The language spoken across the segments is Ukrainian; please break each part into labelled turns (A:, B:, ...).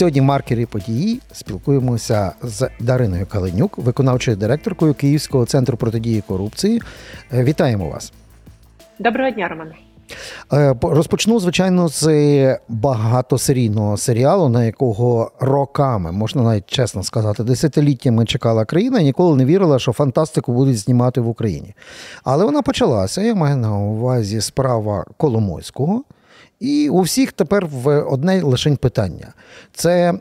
A: Сьогодні в маркері події спілкуємося з Дариною Калинюк, виконавчою директоркою Київського центру протидії корупції. Е, Вітаємо вас.
B: Доброго дня, Романе.
A: Е, Розпочну, звичайно, з багатосерійного серіалу, на якого роками, можна навіть чесно сказати, десятиліттями чекала країна і ніколи не вірила, що фантастику будуть знімати в Україні. Але вона почалася, я маю на увазі справа Коломойського. І у всіх тепер в одне лише питання: це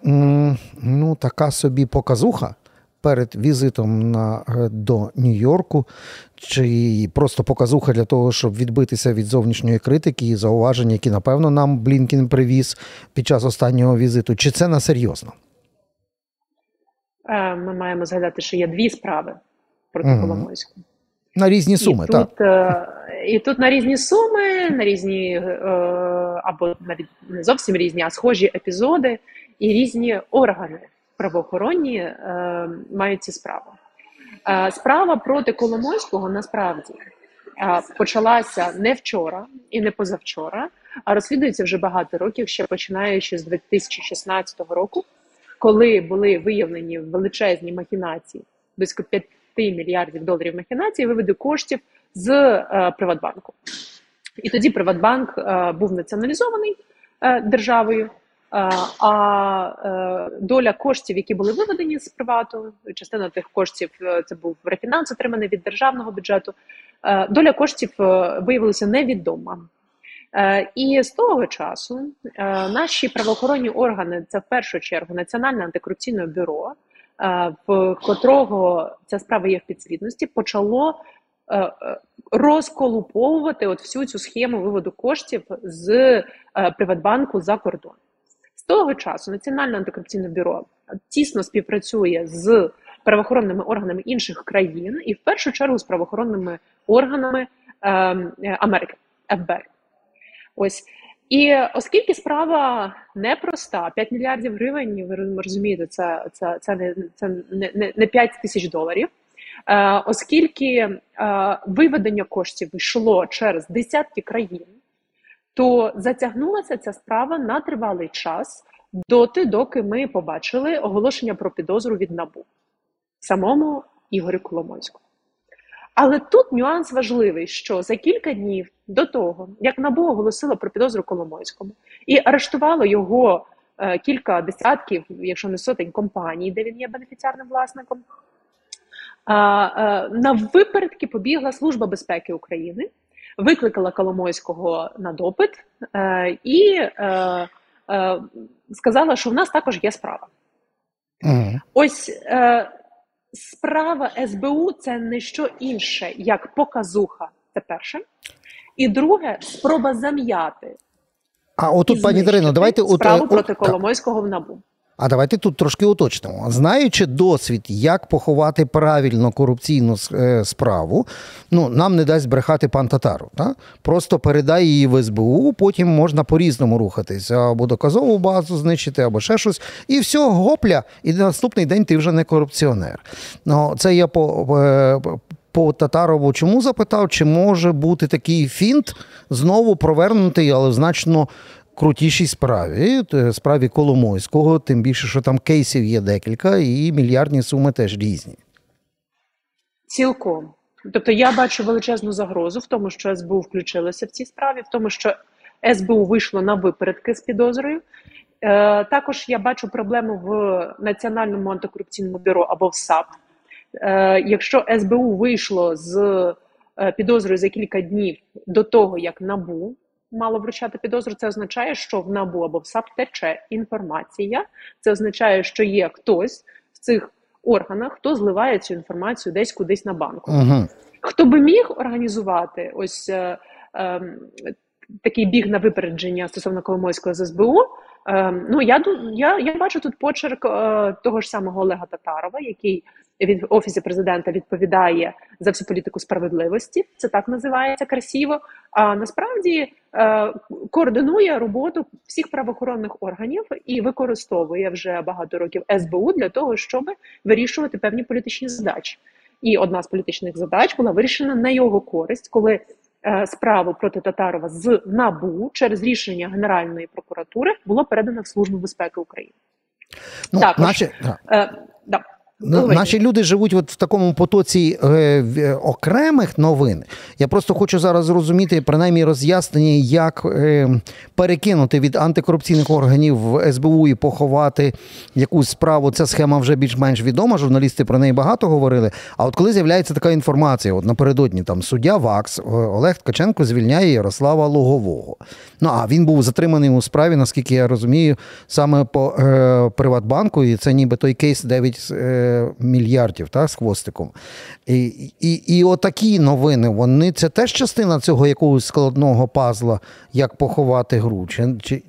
A: ну, така собі показуха перед візитом на, е, до Нью-Йорку, чи просто показуха для того, щоб відбитися від зовнішньої критики і зауважень, які, напевно, нам Блінкін привіз під час останнього візиту, чи це на серйозно?
B: Е, Ми маємо згадати, що є дві справи проти. Коломойського.
A: На різні суми,
B: і
A: так.
B: тут, е, і тут на різні суми, на різні е, або навіть не зовсім різні, а схожі епізоди і різні органи правоохоронні е, мають ці справи. Справа проти Коломойського насправді почалася не вчора і не позавчора, а розслідується вже багато років, ще починаючи з 2016 року, коли були виявлені величезні махінації, близько 5 мільярдів доларів махінацій, виводу коштів з е, Приватбанку. І тоді Приватбанк е, був націоналізований е, державою. е, А е, доля коштів, які були виведені з привату, частина тих коштів е, це був рефінанс, отриманий від державного бюджету. Доля коштів виявилася невідома. І з того часу наші правоохоронні органи, це в першу чергу Національне антикорупційне бюро, в котрого ця справа є в підслідності, почало е, е, розколуповувати от всю цю схему виводу коштів з е, Приватбанку за кордон. З того часу Національне антикорупційне бюро тісно співпрацює з правоохоронними органами інших країн і в першу чергу з правоохоронними органами е, е, Америки ФБР. Ось і оскільки справа непроста, 5 мільярдів гривень, ви розумієте, це, це, це не це не, не, не 5 тисяч доларів. Е, оскільки е, виведення коштів йшло через десятки країн, то затягнулася ця справа на тривалий час доти, доки ми побачили оголошення про підозру від НАБУ самому Ігорю Коломойському. Але тут нюанс важливий, що за кілька днів до того, як НАБУ оголосило про підозру Коломойському і арештувало його е, кілька десятків, якщо не сотень компаній, де він є бенефіціарним власником, а, е, на випередки побігла Служба безпеки України, викликала Коломойського на допит е, і е, е, сказала, що в нас також є справа.
A: Угу.
B: Ось е, справа СБУ це не що інше, як показуха. Це перше. І друге, спроба зам'яти
A: А отут, пані Дарино, давайте от,
B: справу
A: е,
B: проти. Коломойського в НАБУ.
A: А давайте тут трошки уточнимо. Знаючи досвід, як поховати правильно корупційну е, справу, ну нам не дасть брехати пан Татаров. Та? Просто передай її в СБУ, потім можна по-різному рухатись, або доказову базу знищити, або ще щось. І все, гопля, і на наступний день ти вже не корупціонер. Ну, це я по. е, По Татарову чому запитав, чи може бути такий фінт знову провернутий, але значно крутішій справі, е, справі Коломойського, тим більше, що там кейсів є декілька, і мільярдні суми теж різні.
B: Цілком. Тобто я бачу величезну загрозу в тому, що СБУ включилося в цій справі, в тому, що СБУ вийшло на випередки з підозрою. Е, також я бачу проблему в Національному антикорупційному бюро або в САП. Е, якщо СБУ вийшло з е, підозрою за кілька днів до того, як НАБУ мало вручати підозру, це означає, що в НАБУ або в САП тече інформація. Це означає, що є хтось в цих органах, хто зливає цю інформацію десь кудись на банку.
A: Угу.
B: Хто би міг організувати ось е, е, такий біг на випередження стосовно Коломойського з СБУ? Е, ну я я, я бачу тут почерк е, того ж самого Олега Татарова, який від офісі президента відповідає за всю політику справедливості. Це так називається красиво. А насправді е, координує роботу всіх правоохоронних органів і використовує вже багато років СБУ для того, щоб вирішувати певні політичні задачі. І одна з політичних задач була вирішена на його користь, коли е, справу проти Татарова з НАБУ через рішення Генеральної прокуратури було передано в Службу безпеки України.
A: Ну,
B: Також.
A: наші,
B: Е,
A: Ну, наші люди живуть от в такому потоці е, окремих новин. Я просто хочу зараз зрозуміти, принаймні, роз'яснення, як е, перекинути від антикорупційних органів в СБУ і поховати якусь справу. Ця схема вже більш-менш відома. Журналісти про неї багато говорили. А от коли з'являється така інформація, от напередодні там суддя ВАКС е, Олег Ткаченко звільняє Ярослава Лугового. Ну а він був затриманий у справі, наскільки я розумію, саме по е, Приватбанку, і це ніби той кейс 9 е, мільярдів та, з хвостиком. І, і, і отакі новини, вони це теж частина цього якогось складного пазла, як поховати гру, чи, чи,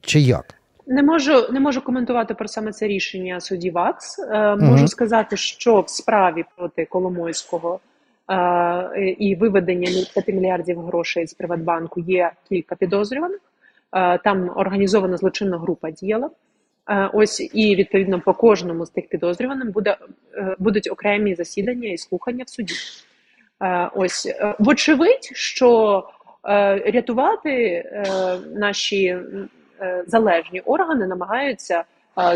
A: чи як?
B: Не можу не можу коментувати про саме це рішення судді ВАКС. Е, можу
A: Мгм.
B: сказати, що в справі проти Коломойського е, і виведення 5 мільярдів грошей з Приватбанку є кілька підозрюваних. Е, там організована злочинна група діяла. Е, ось і відповідно по кожному з тих підозрюваних буде е, будуть окремі засідання і слухання в суді. Е, Ось вочевидь, що рятувати наші залежні органи намагаються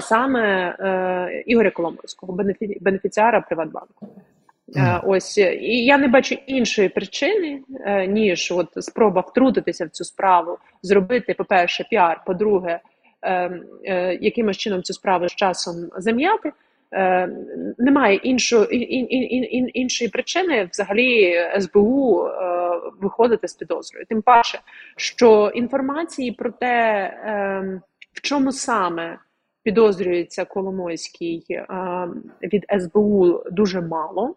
B: саме Ігоря Коломойського, бенефіціара Приватбанку. Е, Ось і я не бачу іншої причини, ніж от спроба втрутитися в цю справу, зробити, по-перше, піар, по-друге, якимось чином цю справу з часом зам'яти. Е, немає іншої, ін, ін, ін, ін, іншої причини взагалі СБУ е, виходити з підозрою. Тим паче, що інформації про те, е, в чому саме підозрюється Коломойський е, від СБУ, дуже мало.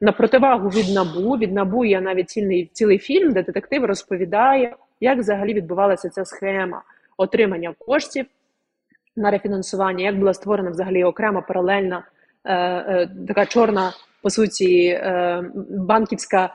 B: На противагу від НАБУ. Від НАБУ є навіть цілий, цілий фільм, де детектив розповідає, як взагалі відбувалася ця схема отримання коштів на рефінансування, як була створена взагалі окрема паралельна е, е, така чорна, по суті, е, банківська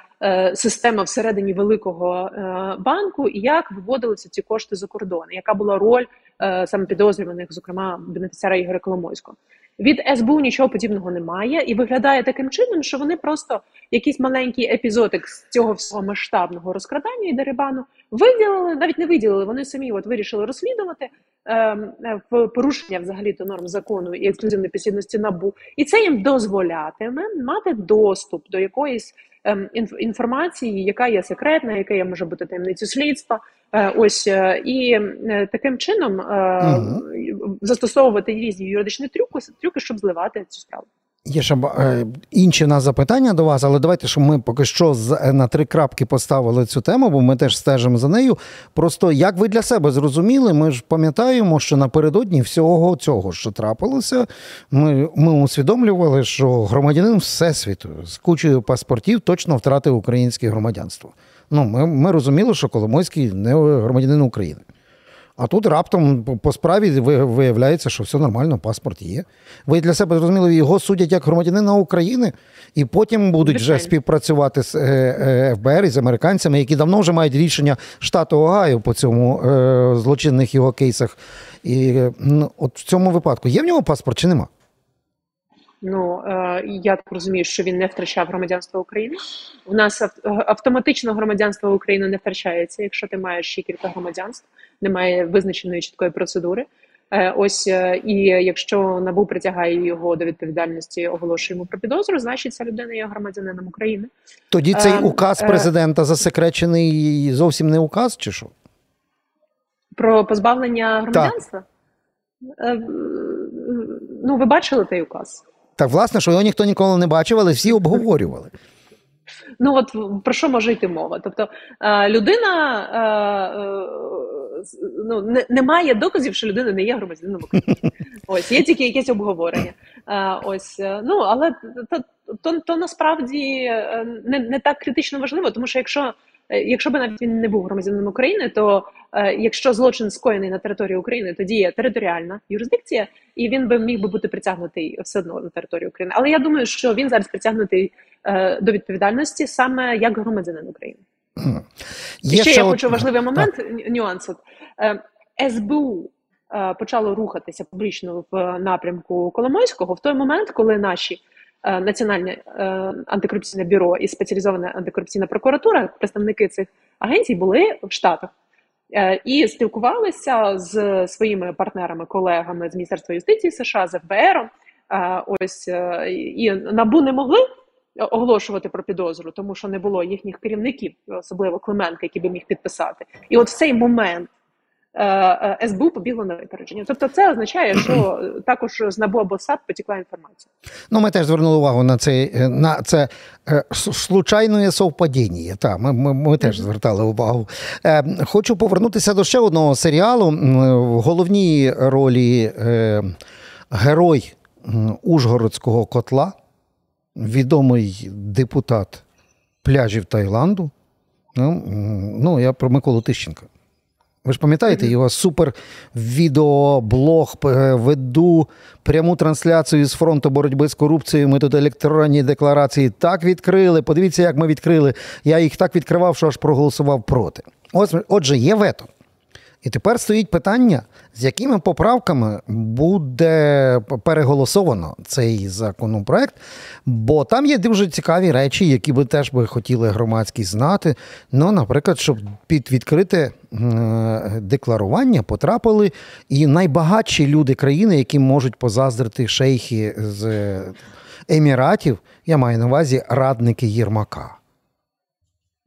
B: система всередині великого е, банку, і як виводилися ці кошти за кордон, яка була роль е, саме підозрюваних, зокрема бенефіціара Ігоря Коломойського. Від СБУ нічого подібного немає, і виглядає таким чином, що вони просто якийсь маленький епізодик з цього всього масштабного розкрадання і дерибану виділили, навіть не виділили. Вони самі от вирішили розслідувати е, в порушення взагалі до норм закону і ексклюзивної підслідності набу, і це їм дозволятиме мати доступ до якоїсь інформації, яка є секретна, яка є може бути таємницю слідства. Е, ось е, і е, таким чином
A: угу.
B: Застосовувати різні юридичні трюки, трюки, щоб зливати цю справу.
A: Є ще е, інші в нас запитання до вас, але давайте, щоб ми поки що е, на три крапки поставили цю тему, бо ми теж стежимо за нею. Просто як ви для себе зрозуміли, ми ж пам'ятаємо, що напередодні всього цього, що трапилося, ми, ми усвідомлювали, що громадянин Всесвіту з кучею паспортів точно втратив українське громадянство. Ну, ми, ми розуміли, що Коломойський не громадянин України. А тут раптом по- справі виявляється, що все нормально, паспорт є. Ви для себе зрозуміли, його судять як громадянина України, і потім будуть вже співпрацювати з е, е, ФБР і з американцями, які давно вже мають рішення штату Огайо по цьому е, злочинних його кейсах. І ну, от в цьому випадку є в нього паспорт чи нема?
B: Ну е, я так розумію, що він не втрачав громадянство України. У нас автоматично громадянство України не втрачається, якщо ти маєш ще кілька громадянств, немає визначеної чіткої процедури. Е, Ось е, і якщо набу притягає його до відповідальності, оголошує йому про підозру, значить ця людина є громадянином України.
A: Тоді цей
B: Е,
A: указ
B: е.
A: президента засекречений зовсім не указ, чи що?
B: Про позбавлення громадянства. Е, Ну, ви бачили той указ?
A: Так, власне, що його ніхто ніколи не бачив, але всі обговорювали.
B: Ну от про що може йти мова? Тобто е, людина е, е, ну, не, немає доказів, що людина не є громадянином України. Ось є тільки якесь обговорення. Ось ну але то, то, то насправді не, не так критично важливо, тому що якщо. Е, Якщо б навіть він не був громадянином України, то е, якщо злочин скоєний на території України, то діє територіальна юрисдикція, і він би міг би бути притягнутий все одно на територію України. Але я думаю, що він зараз притягнутий е, до відповідальності саме як громадянин України. І ще, я
A: от-
B: хочу важливий момент, н- нюанс. От, СБУ почало рухатися публічно в напрямку Коломойського в той момент, коли наші Національне е, антикорупційне бюро і спеціалізована антикорупційна прокуратура, представники цих агенцій були в Штатах. і спілкувалися з своїми партнерами, колегами з Міністерства юстиції США з ФБР. Ось і набу не могли оголошувати про підозру, тому що не було їхніх керівників, особливо Клименка, який би міг підписати. І от в цей момент е, е, СБУ побігло на випередження. Тобто, це означає, що також з НАБУ або САП потікла інформація.
A: Ну, ми теж звернули увагу на це на це е, случайне совпадіння. Так, ми, ми, ми теж звертали увагу. Хочу повернутися до ще одного серіалу. В головній ролі герой Ужгородського котла відомий депутат пляжів Таїланду. Ну, ну я про Миколу Тищенка. Ви ж пам'ятаєте, його супер відеоблог веду пряму трансляцію з фронту боротьби з корупцією. Ми тут електронні декларації так відкрили. Подивіться, як ми відкрили. Я їх так відкривав, що аж проголосував проти. Ось, Отже, є вето. І тепер стоїть питання, з якими поправками буде переголосовано цей законопроект, бо там є дуже цікаві речі, які би теж би хотіли громадські знати. Ну, наприклад, щоб під відкрите декларування потрапили і найбагатші люди країни, які можуть позаздрити шейхи з еміратів, я маю на увазі радники Єрмака.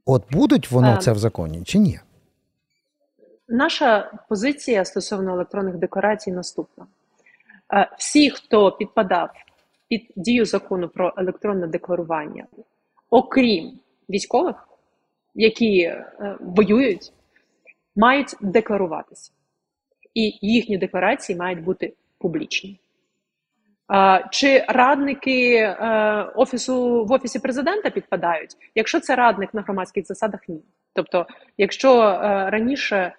A: От будуть воно е. це в законі чи ні?
B: Наша позиція стосовно електронних декларацій наступна: е, всі, хто підпадав під дію закону про електронне декларування, окрім військових, які е, воюють, мають декларуватися, і їхні декларації мають бути публічні. Е, чи радники офісу в офісі президента підпадають? Якщо це радник на громадських засадах, ні. Тобто, якщо раніше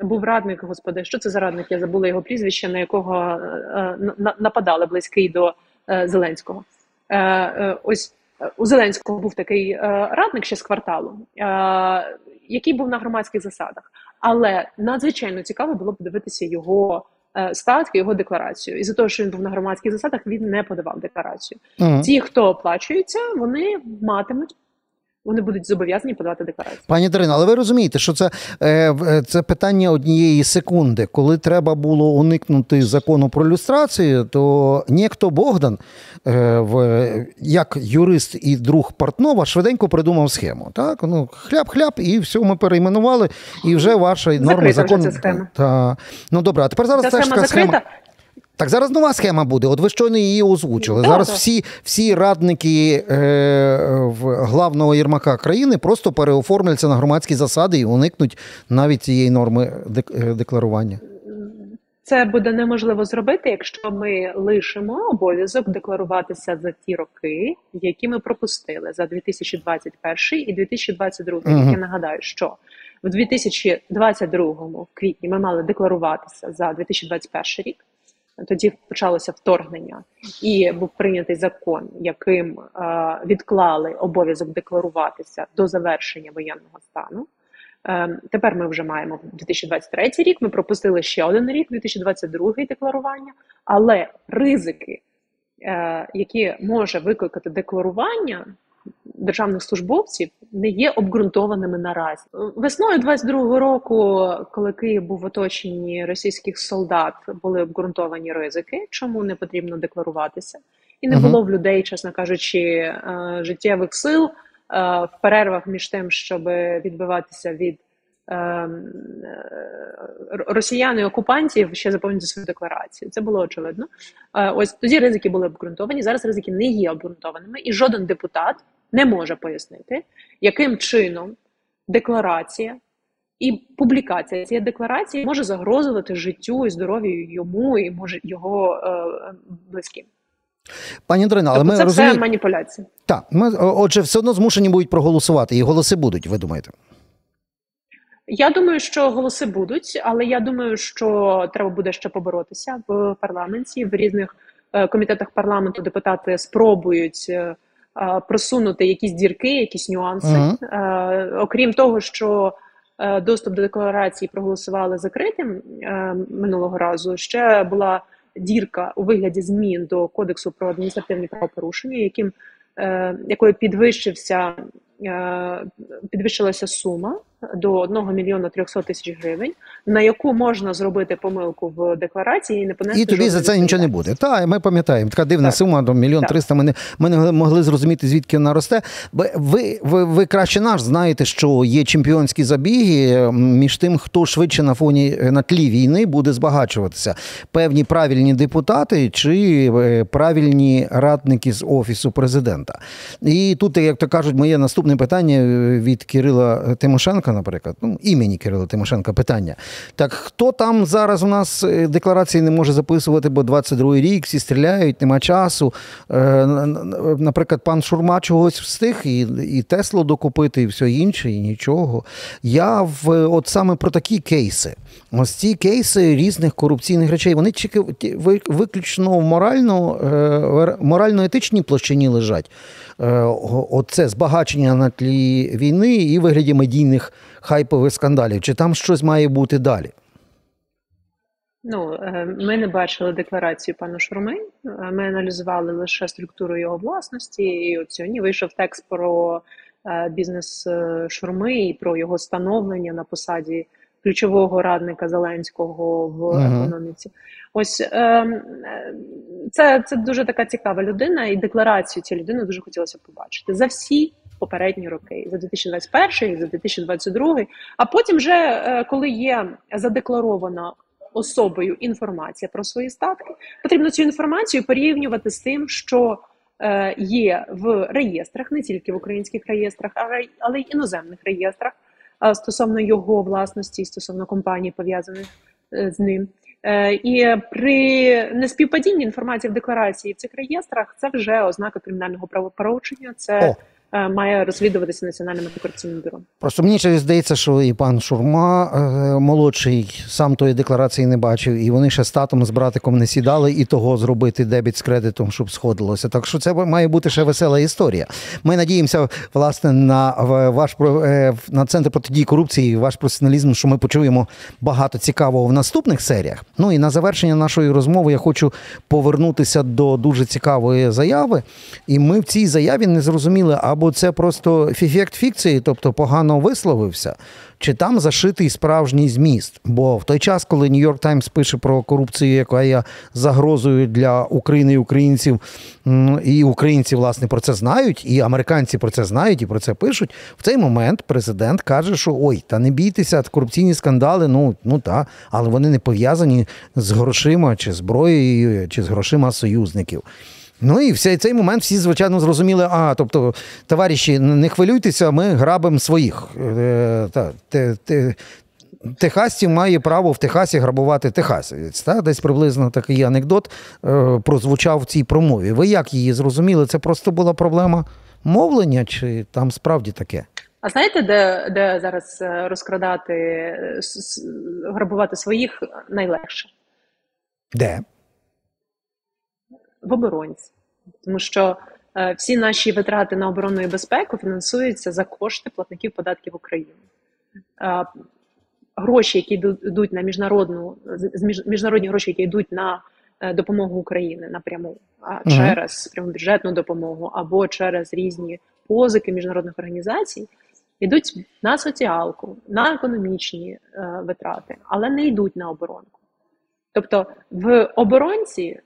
B: був радник, господи, що це за радник? Я забула його прізвище, на якого е, нападали близький до е, Зеленського. Е, е, ось у Зеленського був такий е, радник ще з кварталу, е, який був на громадських засадах. Але надзвичайно цікаво було подивитися його. Е, статки його декларацію, і за того, що він був на громадських засадах, він не подавав декларацію. Uh-huh. Ті, хто оплачується, вони матимуть вони будуть зобов'язані подавати декларацію.
A: Пані Дарина, але ви розумієте, що це е, е, це питання однієї секунди. Коли треба було уникнути закону про люстрацію, то ніхто Богдан, е, як юрист і друг Портнова, швиденько придумав схему. Так, ну хляб-хляб, і все ми перейменували, і вже ваша норма закону. Та ну добре, а тепер зараз
B: ця теж така схема.
A: Так, зараз нова схема буде. От ви щойно її озвучили. Так, зараз так. всі всі радники е, в главного Єрмака країни просто переоформляться на громадські засади і уникнуть навіть цієї норми е, декларування.
B: Це буде неможливо зробити, якщо ми лишимо обов'язок декларуватися за ті роки, які ми пропустили за 2021 і 2022 рік. Угу. Я нагадаю, що в 2022 в квітні ми мали декларуватися за 2021 рік тоді почалося вторгнення, і був прийнятий закон, яким е, відклали обов'язок декларуватися до завершення воєнного стану. Е, тепер ми вже маємо 2023 рік. Ми пропустили ще один рік, 2022 декларування, але ризики, е, які може викликати декларування державних службовців не є обґрунтованими наразі. Весною 22-го року, коли Київ був оточені російських солдат, були обґрунтовані ризики, чому не потрібно декларуватися, і не було в людей, чесно кажучи, е, життєвих сил е, в перервах між тим, щоб відбиватися від. Е, росіяни окупантів ще заповнюють свою декларацію. Це було очевидно. Ось тоді ризики були обґрунтовані. Зараз ризики не є обґрунтованими, і жоден депутат не може пояснити, яким чином декларація і публікація цієї декларації може загрозувати життю і здоров'ю йому і може його е, близьким.
A: Пані Андрино, але
B: тобто
A: ми
B: це
A: розуміємо...
B: все маніпуляція.
A: Так, ми отже, все одно змушені будуть проголосувати, і голоси будуть, ви думаєте?
B: Я думаю, що голоси будуть, але я думаю, що треба буде ще поборотися в парламенті в різних е, комітетах парламенту. Депутати спробують е, просунути якісь дірки, якісь нюанси. Uh-huh. Окрім того, що е, доступ до декларації проголосували закритим е, минулого разу. Ще була дірка у вигляді змін до кодексу про адміністративні правопорушення, яким е, якою підвищився підвищилася сума до 1 мільйона 300 тисяч гривень, на яку можна зробити помилку в декларації і не понести
A: і тобі за це нічого не буде. Так, ми пам'ятаємо, така дивна так. сума до мільйон триста. Ми не ми не могли зрозуміти, звідки вона росте. Ви, ви, ви краще наш знаєте, що є чемпіонські забіги між тим, хто швидше на фоні на тлі війни буде збагачуватися. Певні правильні депутати чи е, правильні радники з офісу президента. І тут, як то кажуть, моє наступне питання від Кирила Тимошенка, наприклад, ну імені Кирила Тимошенка питання. Так хто там зараз у нас е, декларації не може записувати, бо 22-й рік всі стріляють, нема часу. Е, наприклад, пан Шурма чогось встиг і і Теслу докупити, і все інше, і нічого. Я в от саме про такі кейси. Ось ці кейси різних корупційних речей, вони виключно в морально, е, морально-етичній площині лежать. Оце збагачення на тлі війни і вигляді медійних хайпових скандалів? Чи там щось має бути далі?
B: Ну, е, ми не бачили декларацію пана Шурми. Е, ми аналізували лише структуру його власності. І от сьогодні вийшов текст про е, бізнес Шурми і про його становлення на посаді ключового радника Зеленського в економіці. Ось це це дуже така цікава людина, і декларацію цієї людини дуже хотілося побачити за всі попередні роки, за 2021, і за 2022, А потім, вже е, коли є задекларована особою інформація про свої статки, потрібно цю інформацію порівнювати з тим, що е, є в реєстрах, не тільки в українських реєстрах, але й іноземних реєстрах стосовно його власності, стосовно компаній, пов'язаних е, з ним. І при неспівпадінні інформації в декларації в цих реєстрах це вже ознака кримінального правопорушення. Це Е, має розслідуватися національним антикорупційним бюро.
A: Просто мені через здається, що і пан Шурма е, молодший сам тої декларації не бачив, і вони ще з татом з братиком не сідали і того зробити дебіт з кредитом, щоб сходилося. Так що це має бути ще весела історія. Ми надіємося, власне, на ваш е, на центр протидії корупції, ваш професіоналізм, що ми почуємо багато цікавого в наступних серіях. Ну і на завершення нашої розмови я хочу повернутися до дуже цікавої заяви. І ми в цій заяві не зрозуміли або або це просто ефект фікції, тобто погано висловився, чи там зашитий справжній зміст. Бо в той час, коли Нью-Йорк Таймс пише про корупцію, яка є загрозою для України і українців, і українці, власне, про це знають, і американці про це знають і про це пишуть. В цей момент президент каже, що ой, та не бійтеся, корупційні скандали, ну ну так, але вони не пов'язані з грошима чи зброєю, чи з грошима союзників. Ну і в цей момент всі, звичайно, зрозуміли, а тобто, товариші, не хвилюйтеся, ми грабимо своїх. Е, та, те, те, Техасців має право в Техасі грабувати техасівець. Та? Десь приблизно такий анекдот е, прозвучав в цій промові. Ви як її зрозуміли? Це просто була проблема мовлення, чи там справді таке?
B: А знаєте, де де зараз е, розкрадати, грабувати своїх найлегше?
A: Де?
B: В оборонці, тому що е, всі наші витрати на оборонну і безпеку фінансуються за кошти платників податків України. Е, гроші, які йдуть на міжнародну міжнародні гроші, які йдуть на е, допомогу Україні напряму, а через пряму бюджетну допомогу або через різні позики міжнародних організацій, йдуть на соціалку, на економічні витрати, але не йдуть на оборонку. Тобто в оборонці Е,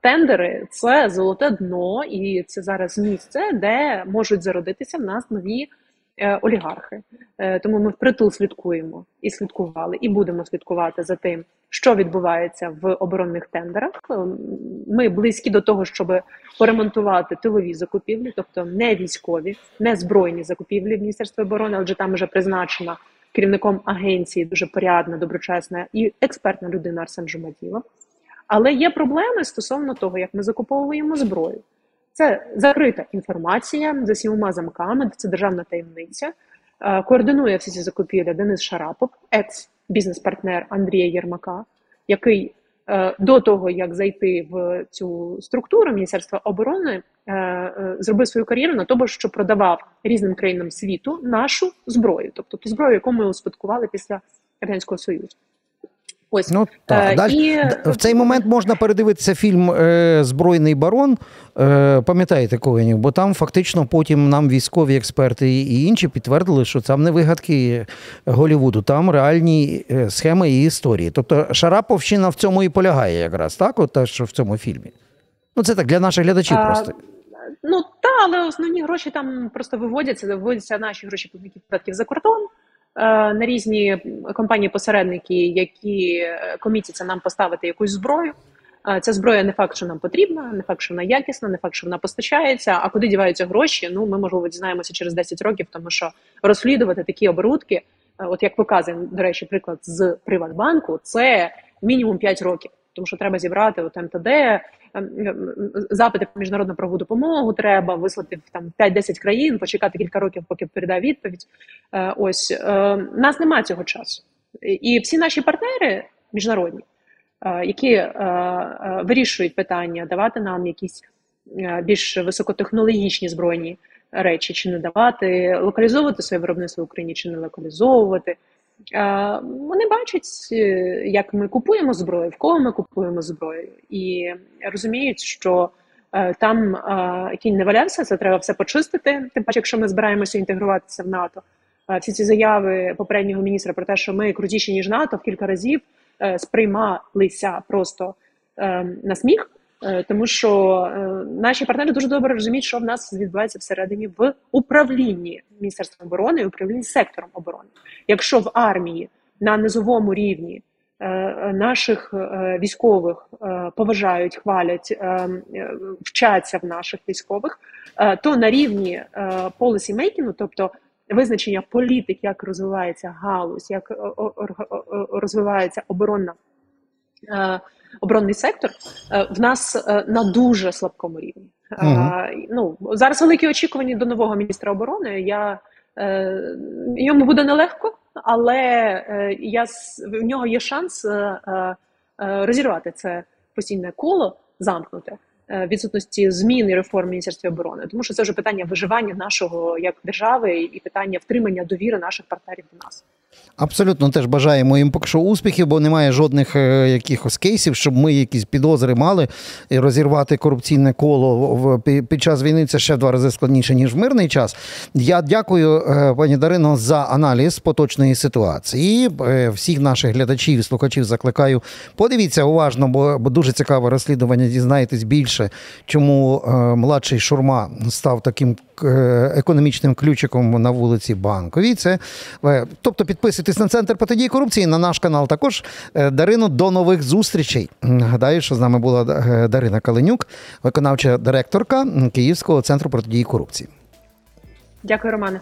B: тендери це золоте дно, і це зараз місце, де можуть зародитися в нас нові е, олігархи. Е, тому ми впритул слідкуємо і слідкували, і будемо слідкувати за тим, що відбувається в оборонних тендерах. Ми близькі до того, щоб поремонтувати тилові закупівлі, тобто не військові, не збройні закупівлі в Міністерстві оборони, адже там вже призначена керівником агенції дуже порядна, доброчесна і експертна людина Арсен Жумаділов. Але є проблеми стосовно того, як ми закуповуємо зброю. Це закрита інформація за сімома замками, це державна таємниця. Е, координує всі ці закупівлі Денис Шарапов, екс-бізнес-партнер Андрія Єрмака, який е, до того, як зайти в цю структуру Міністерства оборони, е, зробив свою кар'єру на тому, що продавав різним країнам світу нашу зброю, тобто ту зброю, яку ми успадкували після Радянського Союзу. Ось
A: Ну так
B: Е,
A: далі
B: і-
A: в цей момент можна передивитися фільм е, Збройний барон. Е, пам'ятаєте Ковенів, бо там фактично потім нам військові експерти і інші підтвердили, що там не вигадки Голівуду, там реальні схеми і історії. Тобто Шараповщина в цьому і полягає, якраз так, от те, що в цьому фільмі. Ну це так для наших глядачів
B: А,
A: просто.
B: Ну та, але основні гроші там просто виводяться, виводяться наші гроші платників податків за кордон. Е, На різні компанії-посередники, які е, комітяться нам поставити якусь зброю. Е, Ця зброя не факт, що нам потрібна, не факт, що вона якісна, не факт, що вона постачається. А куди діваються гроші? Ну ми можливо дізнаємося через 10 років, тому що розслідувати такі оборудки, от як показує, до речі, приклад з Приватбанку, це мінімум 5 років. Тому що треба зібрати от МТД, ем, запити про міжнародну правову допомогу треба вислати в там 5-10 країн, почекати кілька років, поки передає відповідь. Е, Ось е, нас немає цього часу, і всі наші партнери міжнародні, е, які вирішують питання, давати нам якісь більш високотехнологічні збройні речі, чи не давати, локалізовувати своє виробництво в Україні, чи не локалізовувати. Вони бачать, е, як ми купуємо зброю, в кого ми купуємо зброю, і розуміють, що е, там е, кінь не валявся, це треба все почистити. Тим паче, якщо ми збираємося інтегруватися в НАТО, всі ці заяви попереднього міністра про те, що ми крутіші ніж НАТО, в кілька разів сприймалися просто е, на сміх. Е, Тому що е, наші партнери дуже добре розуміють, що в нас відбувається всередині в управлінні Міністерством оборони і управлінні сектором оборони. Якщо в армії на низовому рівні е, наших військових поважають, хвалять, вчаться в наших військових, то на рівні making, тобто визначення політик, як розвивається галузь, як розвивається оборонна. Е, Оборонний сектор е, в нас е, на дуже слабкому рівні. Е, Ну зараз великі очікування до нового міністра оборони. Я йому буде нелегко, але я в нього є шанс розірвати це постійне коло замкнуте відсутності змін і реформ в Міністерстві оборони, тому що це вже питання виживання нашого як держави і питання втримання довіри наших партнерів до нас.
A: Абсолютно теж бажаємо їм поки що успіхів, бо немає жодних е, якихось кейсів, щоб ми якісь підозри мали і розірвати корупційне коло в під час війни. Це ще в два рази складніше ніж в мирний час. Я дякую, е, пані Дарино, за аналіз поточної ситуації. Е, Всіх наших глядачів і слухачів закликаю. Подивіться уважно, бо дуже цікаве розслідування. Дізнаєтесь більше, чому е, младший шурма став таким е, економічним ключиком на вулиці Банковій. Це е, тобто підписуйтесь на центр протидії корупції на наш канал. Також Дарино, до нових зустрічей. Нагадаю, що з нами була Дарина Каленюк, виконавча директорка Київського центру протидії корупції.
B: Дякую, Романе.